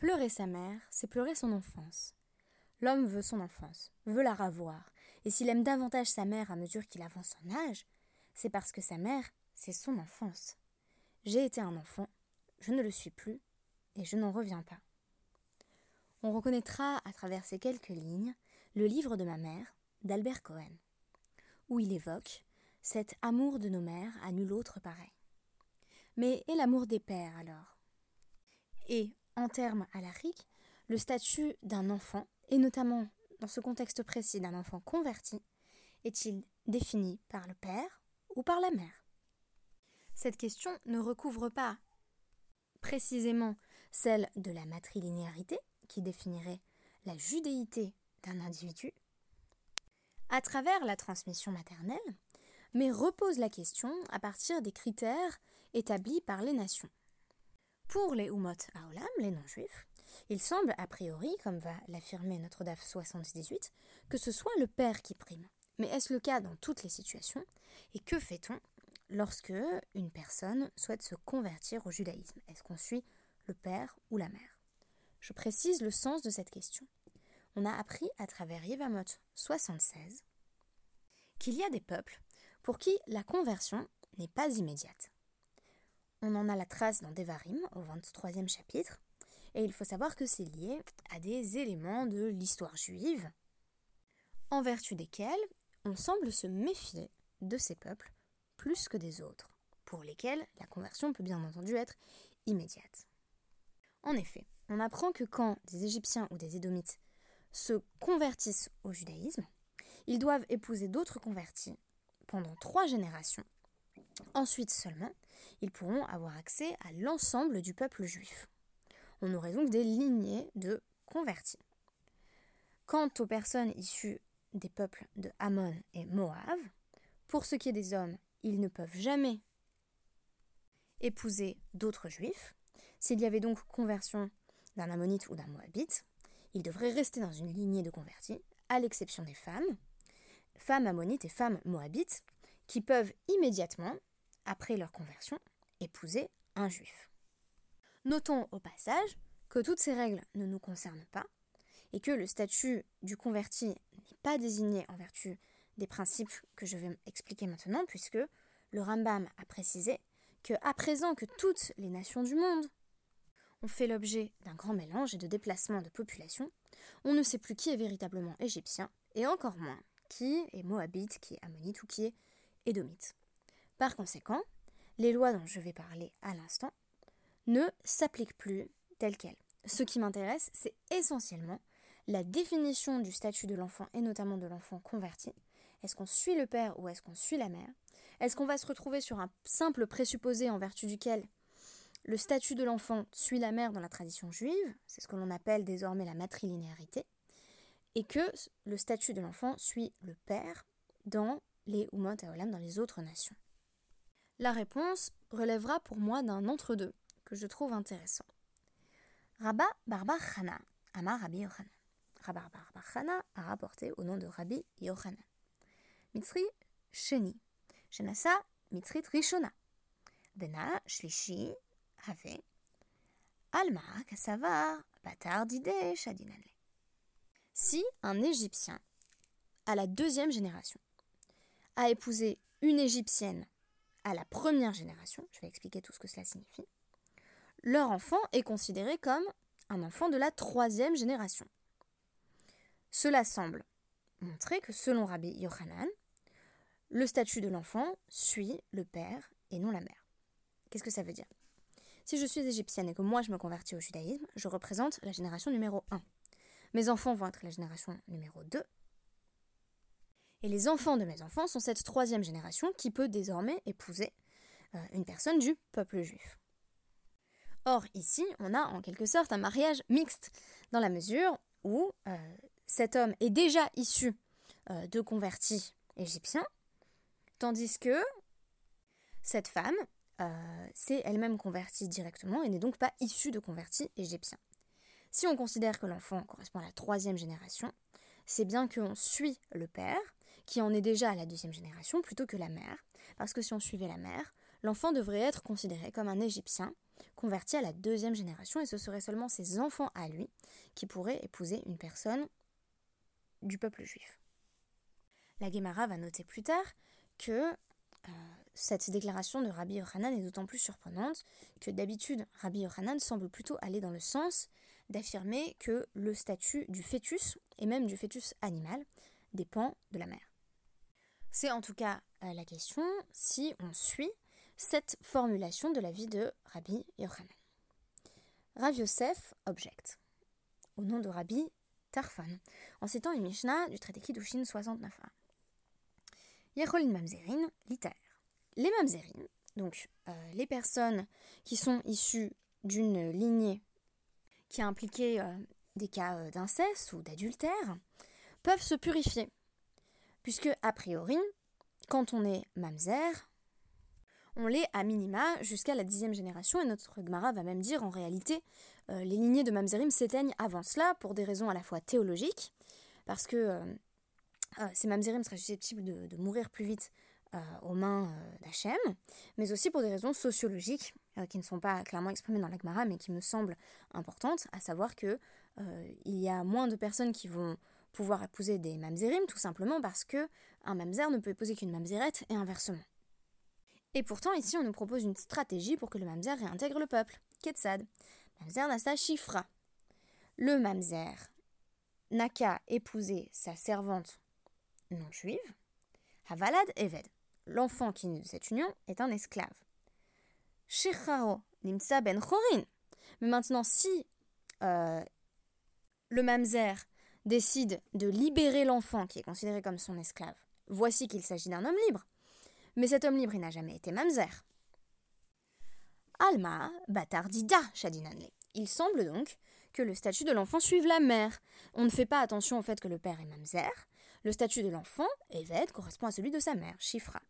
Pleurer sa mère, c'est pleurer son enfance. L'homme veut son enfance, veut la ravoir, et s'il aime davantage sa mère à mesure qu'il avance en âge, c'est parce que sa mère, c'est son enfance. J'ai été un enfant, je ne le suis plus, et je n'en reviens pas. On reconnaîtra à travers ces quelques lignes le livre de ma mère, d'Albert Cohen, où il évoque cet amour de nos mères à nul autre pareil. Mais et l'amour des pères alors? Et, en termes alariques, le statut d'un enfant, et notamment dans ce contexte précis d'un enfant converti, est-il défini par le père ou par la mère? Cette question ne recouvre pas précisément celle de la matrilinéarité, qui définirait la judéité d'un individu, à travers la transmission maternelle, mais repose la question à partir des critères établis par les nations. Pour les Umot Aolam, les non-juifs, il semble a priori, comme va l'affirmer notre DAF 78, que ce soit le père qui prime. Mais est-ce le cas dans toutes les situations? Et que fait-on lorsque une personne souhaite se convertir au judaïsme? Est-ce qu'on suit le père ou la mère? Je précise le sens de cette question. On a appris à travers Yevamot 76 qu'il y a des peuples pour qui la conversion n'est pas immédiate. On en a la trace dans Devarim, au 23e chapitre, et il faut savoir que c'est lié à des éléments de l'histoire juive, en vertu desquels on semble se méfier de ces peuples plus que des autres, pour lesquels la conversion peut bien entendu être immédiate. En effet, on apprend que quand des Égyptiens ou des Édomites se convertissent au judaïsme, ils doivent épouser d'autres convertis pendant trois générations. Ensuite seulement, ils pourront avoir accès à l'ensemble du peuple juif. On aurait donc des lignées de convertis. Quant aux personnes issues des peuples de Ammon et Moab, pour ce qui est des hommes ils ne peuvent jamais épouser d'autres juifs. S'il y avait donc conversion d'un ammonite ou d'un moabite, ils devraient rester dans une lignée de convertis, à l'exception des femmes, femmes ammonites et femmes moabites, qui peuvent immédiatement, après leur conversion, épouser un juif. Notons au passage que toutes ces règles ne nous concernent pas et que le statut du converti n'est pas désigné en vertu des principes que je vais expliquer maintenant, puisque le Rambam a précisé que, à présent que toutes les nations du monde ont fait l'objet d'un grand mélange et de déplacement de population, on ne sait plus qui est véritablement égyptien, et encore moins qui est moabite, qui est ammonite ou qui est édomite. Par conséquent, les lois dont je vais parler à l'instant ne s'appliquent plus telles quelles. Ce qui m'intéresse, c'est essentiellement la définition du statut de l'enfant et notamment de l'enfant converti, est-ce qu'on suit le père ou est-ce qu'on suit la mère? Est-ce qu'on va se retrouver sur un simple présupposé en vertu duquel le statut de l'enfant suit la mère dans la tradition juive, c'est ce que l'on appelle désormais la matrilinéarité, et que le statut de l'enfant suit le père dans les Umot Olam, dans les autres nations la réponse relèvera pour moi d'un entre-deux que je trouve intéressant. Rabba Barbar Hana, Amar Rabbi Yochanan. Rabba Barbar Hana a rapporté au nom de Rabbi Yochanan. Mitri Sheni, Shenasa Mitrit Rishona, Bena Shlishi Have, Alma Kassavar Batar Dide Si un Égyptien à la deuxième génération a épousé une Égyptienne à la première génération, je vais expliquer tout ce que cela signifie, leur enfant est considéré comme un enfant de la troisième génération. Cela semble montrer que selon Rabbi Yochanan, le statut de l'enfant suit le père et non la mère. Qu'est-ce que ça veut dire? Si je suis égyptienne et que moi je me convertis au judaïsme, je représente la génération numéro 1. Mes enfants vont être la génération numéro 2. Et les enfants de mes enfants sont cette troisième génération qui peut désormais épouser euh, une personne du peuple juif. Or, ici, on a en quelque sorte un mariage mixte, dans la mesure où euh, cet homme est déjà issu euh, de convertis égyptiens, tandis que cette femme s'est elle-même convertie directement et n'est donc pas issue de convertis égyptiens. Si on considère que l'enfant correspond à la troisième génération, c'est bien qu'on suit le père, qui en est déjà à la deuxième génération, plutôt que la mère, parce que si on suivait la mère, l'enfant devrait être considéré comme un Égyptien, convertis à la deuxième génération et ce seraient seulement ses enfants à lui qui pourraient épouser une personne du peuple juif. La Gemara va noter plus tard que euh, cette déclaration de Rabbi Yochanan est d'autant plus surprenante que d'habitude Rabbi Yochanan semble plutôt aller dans le sens d'affirmer que le statut du fœtus, et même du fœtus animal, dépend de la mère. C'est en tout cas euh, la question si on suit cette formulation de la vie de Rabbi Yochanan. Rav Yosef objecte, au nom de Rabbi Tarfon, en citant une Mishnah du traité Kiddushin 69a. Yacholin Mamzerin, liter. Les Mamzerin, donc euh, les personnes qui sont issues d'une lignée qui a impliqué euh, des cas d'inceste ou d'adultère, peuvent se purifier. Puisque, a priori, quand on est mamzer, on l'est à minima jusqu'à la dixième génération, et notre Gemara va même dire en réalité, les lignées de mamzerim s'éteignent avant cela pour des raisons à la fois théologiques, parce que ces mamzerim seraient susceptibles de, mourir plus vite aux mains d'Hachem, mais aussi pour des raisons sociologiques, euh, qui ne sont pas clairement exprimées dans l'Agmara, mais qui me semblent importantes, à savoir que euh, il y a moins de personnes qui vont pouvoir épouser des mamzerim, tout simplement parce que un mamzer ne peut épouser qu'une mamzerette et inversement. Et pourtant, ici, on nous propose une stratégie pour que le mamzer réintègre le peuple. Ketsad. Mamzer nasta chifra. Le mamzer n'a qu'à épouser sa servante non juive. Havalad Eved. L'enfant qui naît de cette union est un esclave. Nimsa Ben Chorin. Mais maintenant, si euh, le mamzer décide de libérer l'enfant qui est considéré comme son esclave, voici qu'il s'agit d'un homme libre. Mais cet homme libre, il n'a jamais été mamzer. Alma Batardida, Shadinanle. Il semble donc que le statut de l'enfant suive la mère. On ne fait pas attention au fait que le père est mamzer. Le statut de l'enfant, Eved, correspond à celui de sa mère, Shifra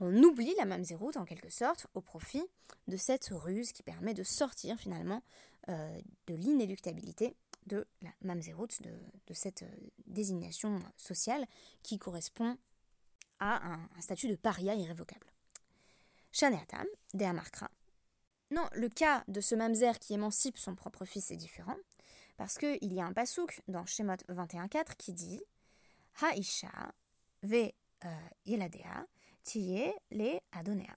on oublie la mamzeroute en quelque sorte au profit de cette ruse qui permet de sortir finalement euh, de l'inéluctabilité de la mamzeroute, de, de, cette euh, désignation sociale qui correspond à un, statut de paria irrévocable. Shaneatam, de. Non, le cas de ce mamzer qui émancipe son propre fils est différent, parce qu'il y a un pasouk dans Shemot 21.4 qui dit Haisha ve euh, yeladea les Adonea.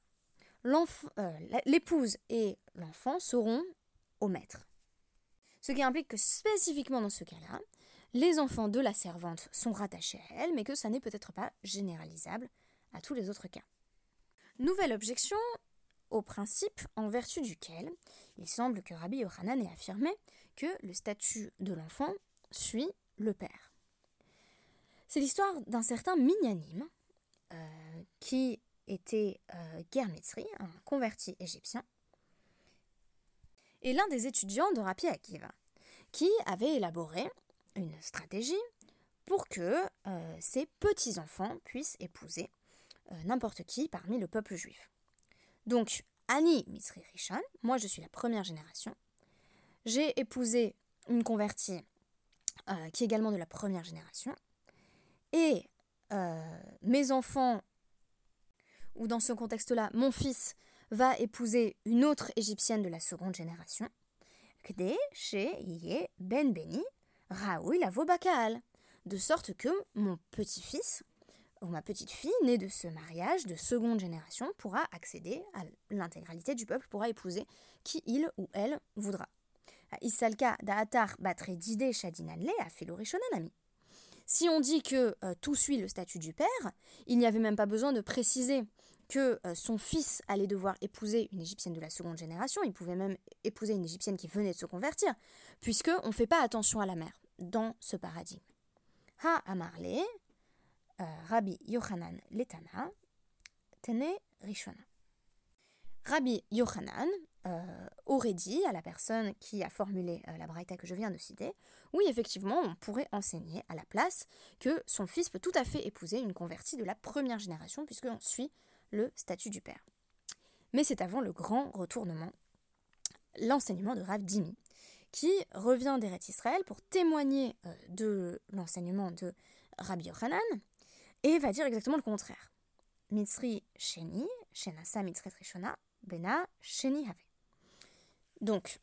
Euh, l'épouse et l'enfant seront au maître. Ce qui implique que spécifiquement dans ce cas-là, les enfants de la servante sont rattachés à elle, mais que ça n'est peut-être pas généralisable à tous les autres cas. Nouvelle objection au principe en vertu duquel il semble que Rabbi Yochanan ait affirmé que le statut de l'enfant suit le père. C'est l'histoire d'un certain Minyanim, euh, qui était euh, un converti égyptien, et l'un des étudiants de Rapi Akiva, qui avait élaboré une stratégie pour que euh, ses petits-enfants puissent épouser euh, n'importe qui parmi le peuple juif. Donc, Annie Mitzri Rishon, moi je suis la première génération, j'ai épousé une convertie qui est également de la première génération, et euh, mes enfants, ou dans ce contexte-là, mon fils va épouser une autre égyptienne de la seconde génération, Kde chez Ben Beni, Raoui la de sorte que mon petit-fils ou ma petite-fille née de ce mariage de seconde génération pourra accéder à l'intégralité du peuple, pourra épouser qui il ou elle voudra. Isalka da'atar batre dide shadinanle a. Si on dit que euh, tout suit le statut du père, il n'y avait même pas besoin de préciser que euh, son fils allait devoir épouser une égyptienne de la seconde génération, il pouvait même épouser une égyptienne qui venait de se convertir, puisque on ne fait pas attention à la mère dans ce paradigme. Ha Amarle, euh, Rabbi Yochanan Letana, Tene Rishona. Rabbi Yochanan euh, aurait dit à la personne qui a formulé euh, la braïta que je viens de citer, oui, effectivement, on pourrait enseigner à la place que son fils peut tout à fait épouser une convertie de la première génération, puisqu'on suit le statut du père. Mais c'est avant le grand retournement, l'enseignement de Rav Dimi, qui revient d'Eret Israël pour témoigner euh, de l'enseignement de Rabbi Yochanan, et va dire exactement le contraire. Mitzri Sheni, Shenasa Mitzret Bena Sheni Have. Donc,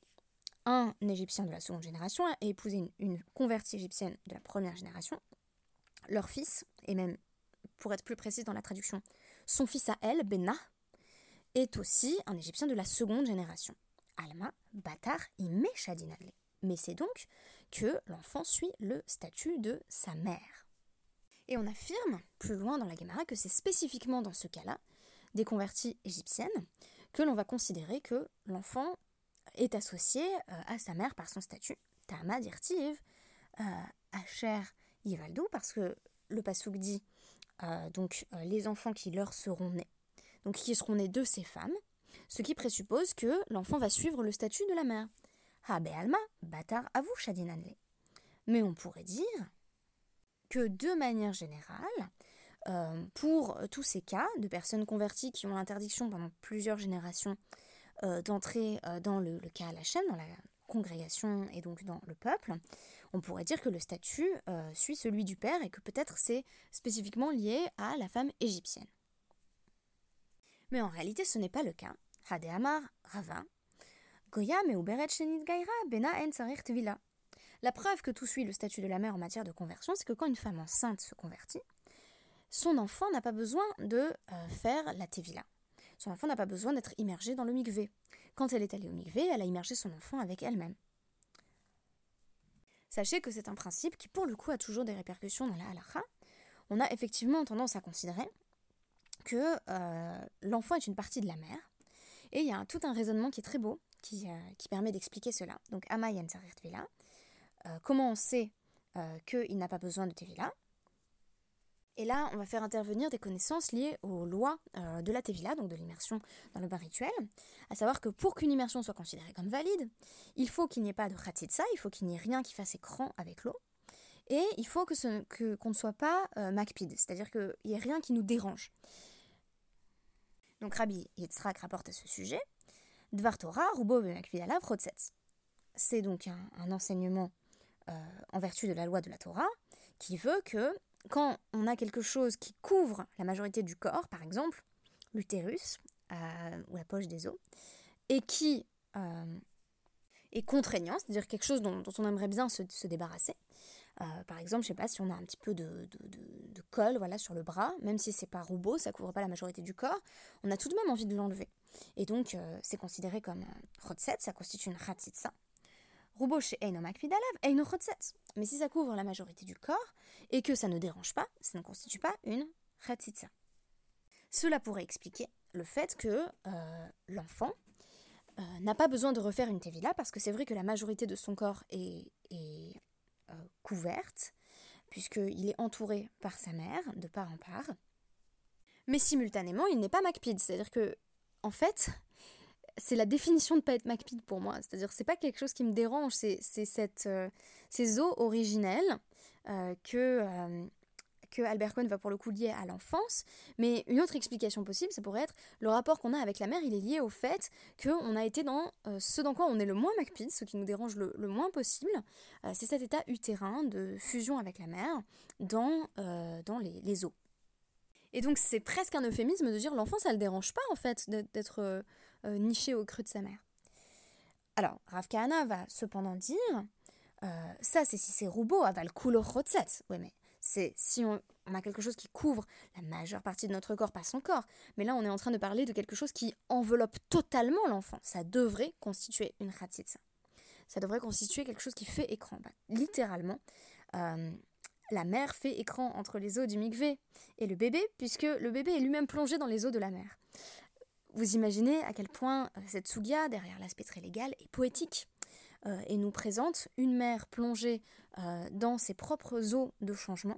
un Égyptien de la seconde génération a épousé une, une convertie égyptienne de la première génération. Leur fils, et même pour être plus précis dans la traduction, son fils à elle, Benna, est aussi un Égyptien de la seconde génération. Alma, Batar, Imeshadinale. Mais c'est donc que l'enfant suit le statut de sa mère. Et on affirme, plus loin dans la Gemara, que c'est spécifiquement dans ce cas-là, des converties égyptiennes, que l'on va considérer que l'enfant est associé euh, à sa mère par son statut. Tama dirtiv, euh, Asher Yivaldou, parce que le Passouk dit donc les enfants qui leur seront nés, donc qui seront nés de ces femmes, ce qui présuppose que l'enfant va suivre le statut de la mère. Habe alma, batar avu shadinanle. Mais on pourrait dire que de manière générale, euh, pour tous ces cas de personnes converties qui ont l'interdiction pendant plusieurs générations euh, d'entrer euh, dans le cas à la chaîne, dans la congrégation et donc dans le peuple, on pourrait dire que le statut suit celui du père et que peut-être c'est spécifiquement lié à la femme égyptienne. Mais en réalité, ce n'est pas le cas. Hadeamar Rava, Goya Bena En La preuve que tout suit le statut de la mère en matière de conversion, c'est que quand une femme enceinte se convertit, son enfant n'a pas besoin de euh, faire la tevila. Son enfant n'a pas besoin d'être immergé dans le mikvé. Quand elle est allée au mikvé, elle a immergé son enfant avec elle-même. Sachez que c'est un principe qui, pour le coup, a toujours des répercussions dans la halakha. On a effectivement tendance à considérer que euh, l'enfant est une partie de la mère. Et il y a tout un raisonnement qui est très beau, qui, euh, permet d'expliquer cela. Donc, Amayan Sarir Tvila. comment on sait qu'il n'a pas besoin de Tevila? Et là, on va faire intervenir des connaissances liées aux lois euh, de la Tevila, donc de l'immersion dans le bain rituel, à savoir que pour qu'une immersion soit considérée comme valide, il faut qu'il n'y ait pas de khatitsa, il faut qu'il n'y ait rien qui fasse écran avec l'eau, et il faut que qu'on ne soit pas euh, makpid, c'est-à-dire qu'il n'y ait rien qui nous dérange. Donc Rabbi Yitzhak rapporte à ce sujet, Dvar Torah, Rubo makpid alav C'est donc un, enseignement euh, en vertu de la loi de la Torah qui veut que quand on a quelque chose qui couvre la majorité du corps, par exemple l'utérus euh, ou la poche des os, et qui euh, est contraignant, c'est-à-dire quelque chose dont, on aimerait bien se, débarrasser. Euh, par exemple, je sais pas si on a un petit peu de, colle voilà, sur le bras, même si c'est pas robot, ça couvre pas la majorité du corps, on a tout de même envie de l'enlever. Et donc, c'est considéré comme rotset, ça constitue une ratsitsa. Rubo chez Einomak Eino Mais si ça couvre la majorité du corps, et que ça ne dérange pas, ça ne constitue pas une khatsitsa. Cela pourrait expliquer le fait que euh, l'enfant euh, n'a pas besoin de refaire une tevila parce que c'est vrai que la majorité de son corps est, euh, couverte puisqu'il est entouré par sa mère de part en part. Mais simultanément, il n'est pas macpid, c'est-à-dire que en fait, c'est la définition de pas être macpid pour moi. C'est-à-dire c'est pas quelque chose qui me dérange, c'est cette ces os originels euh, que, euh, que Albert Cohen va pour le coup lier à l'enfance. Mais une autre explication possible, ça pourrait être le rapport qu'on a avec la mère, il est lié au fait qu'on a été dans euh, ce dans quoi on est le moins MacPid, ce qui nous dérange le, moins possible. c'est cet état utérin de fusion avec la mère dans, dans les, les os. Et donc c'est presque un euphémisme de dire l'enfant ça le dérange pas en fait d'être niché au creux de sa mère. Alors Rav Kahana va cependant dire euh, ça, c'est si c'est robot, aval kulo Oui, mais c'est si on, a quelque chose qui couvre la majeure partie de notre corps, pas son corps. Mais là, on est en train de parler de quelque chose qui enveloppe totalement l'enfant. Ça devrait constituer une khatsitsa. Ça devrait constituer quelque chose qui fait écran. Bah, littéralement, euh, la mère fait écran entre les os du mikvé et le bébé, puisque le bébé est lui-même plongé dans les os de la mère. Vous imaginez à quel point euh, cette sugia, derrière l'aspect très légal, est poétique. Euh, et nous présente une mère plongée euh, dans ses propres eaux de changement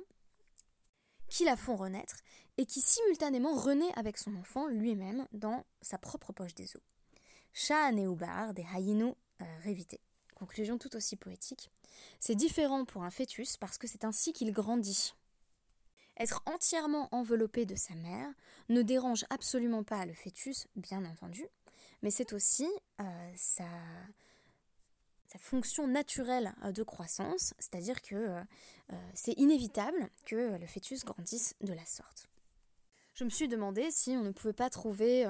qui la font renaître et qui simultanément renaît avec son enfant lui-même dans sa propre poche des eaux. Sha'aneubar des Hayinu révité. Conclusion tout aussi poétique. C'est différent pour un fœtus parce que c'est ainsi qu'il grandit. Être entièrement enveloppé de sa mère ne dérange absolument pas le fœtus, bien entendu, mais c'est aussi sa, sa fonction naturelle euh, de croissance, c'est-à-dire que euh, euh, c'est inévitable que le fœtus grandisse de la sorte. Je me suis demandé si on ne pouvait pas trouver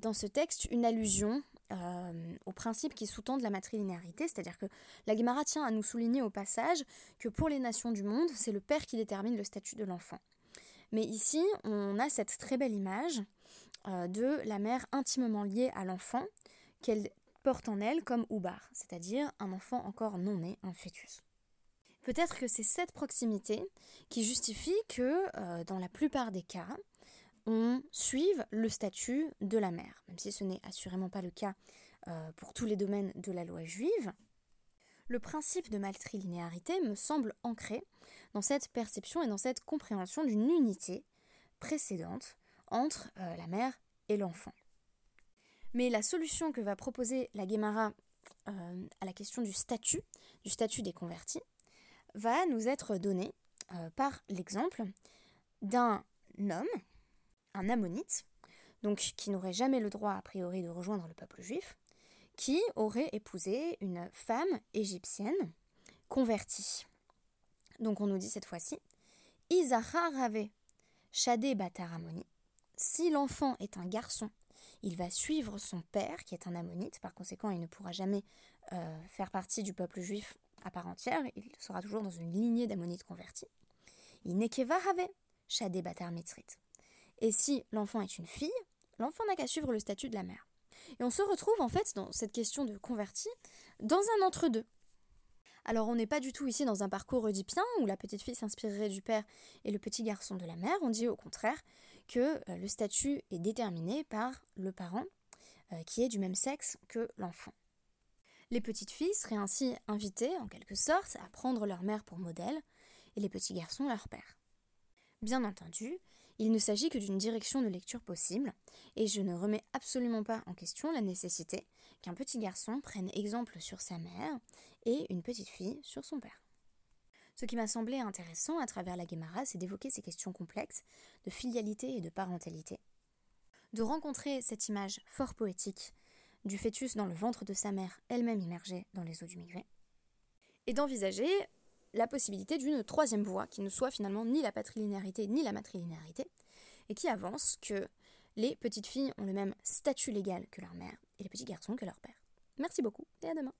dans ce texte une allusion euh, aux qui sous-tendent la matrilinéarité, c'est-à-dire que la Gemara tient à nous souligner au passage que pour les nations du monde, c'est le père qui détermine le statut de l'enfant. Mais ici, on a cette très belle image euh, de la mère intimement liée à l'enfant qu'elle porte en elle comme Oubar, c'est-à-dire un enfant encore non né, un fœtus. Peut-être que c'est cette proximité qui justifie que, euh, dans la plupart des cas, on suive le statut de la mère, même si ce n'est assurément pas le cas euh, pour tous les domaines de la loi juive. Le principe de matrilinéarité me semble ancré dans cette perception et dans cette compréhension d'une unité précédente entre euh, la mère et l'enfant. Mais la solution que va proposer la Guémara euh, à la question du statut, du statut des convertis, va nous être donnée par l'exemple d'un homme un ammonite, donc qui n'aurait jamais le droit a priori de rejoindre le peuple juif, qui aurait épousé une femme égyptienne convertie. Donc on nous dit cette fois-ci, Isachar Rave, Shadé Bataramoni. Si l'enfant est un garçon, il va suivre son père, qui est un ammonite, par conséquent il ne pourra jamais euh, faire partie du peuple juif à part entière, il sera toujours dans une lignée d'ammonites convertis. Inekeva Rave, Shadé Batar Mitzrit. Et si l'enfant est une fille, l'enfant n'a qu'à suivre le statut de la mère. Et on se retrouve en fait dans cette question de converti dans un entre-deux. Alors on n'est pas du tout ici dans un parcours oedipien où la petite fille s'inspirerait du père et le petit garçon de la mère. On dit au contraire que euh, le statut est déterminé par le parent euh, qui est du même sexe que l'enfant. Les petites filles seraient ainsi invitées en quelque sorte à prendre leur mère pour modèle et les petits garçons leur père. Bien entendu, il ne s'agit que d'une direction de lecture possible, et je ne remets absolument pas en question la nécessité qu'un petit garçon prenne exemple sur sa mère et une petite fille sur son père. Ce qui m'a semblé intéressant à travers la Guémara, c'est d'évoquer ces questions complexes de filialité et de parentalité, de rencontrer cette image fort poétique du fœtus dans le ventre de sa mère, elle-même immergée dans les eaux du migré, et d'envisager la possibilité d'une troisième voie qui ne soit finalement ni la patrilinéarité ni la matrilinéarité, et qui avance que les petites filles ont le même statut légal que leur mère et les petits garçons que leur père. Merci beaucoup et à demain.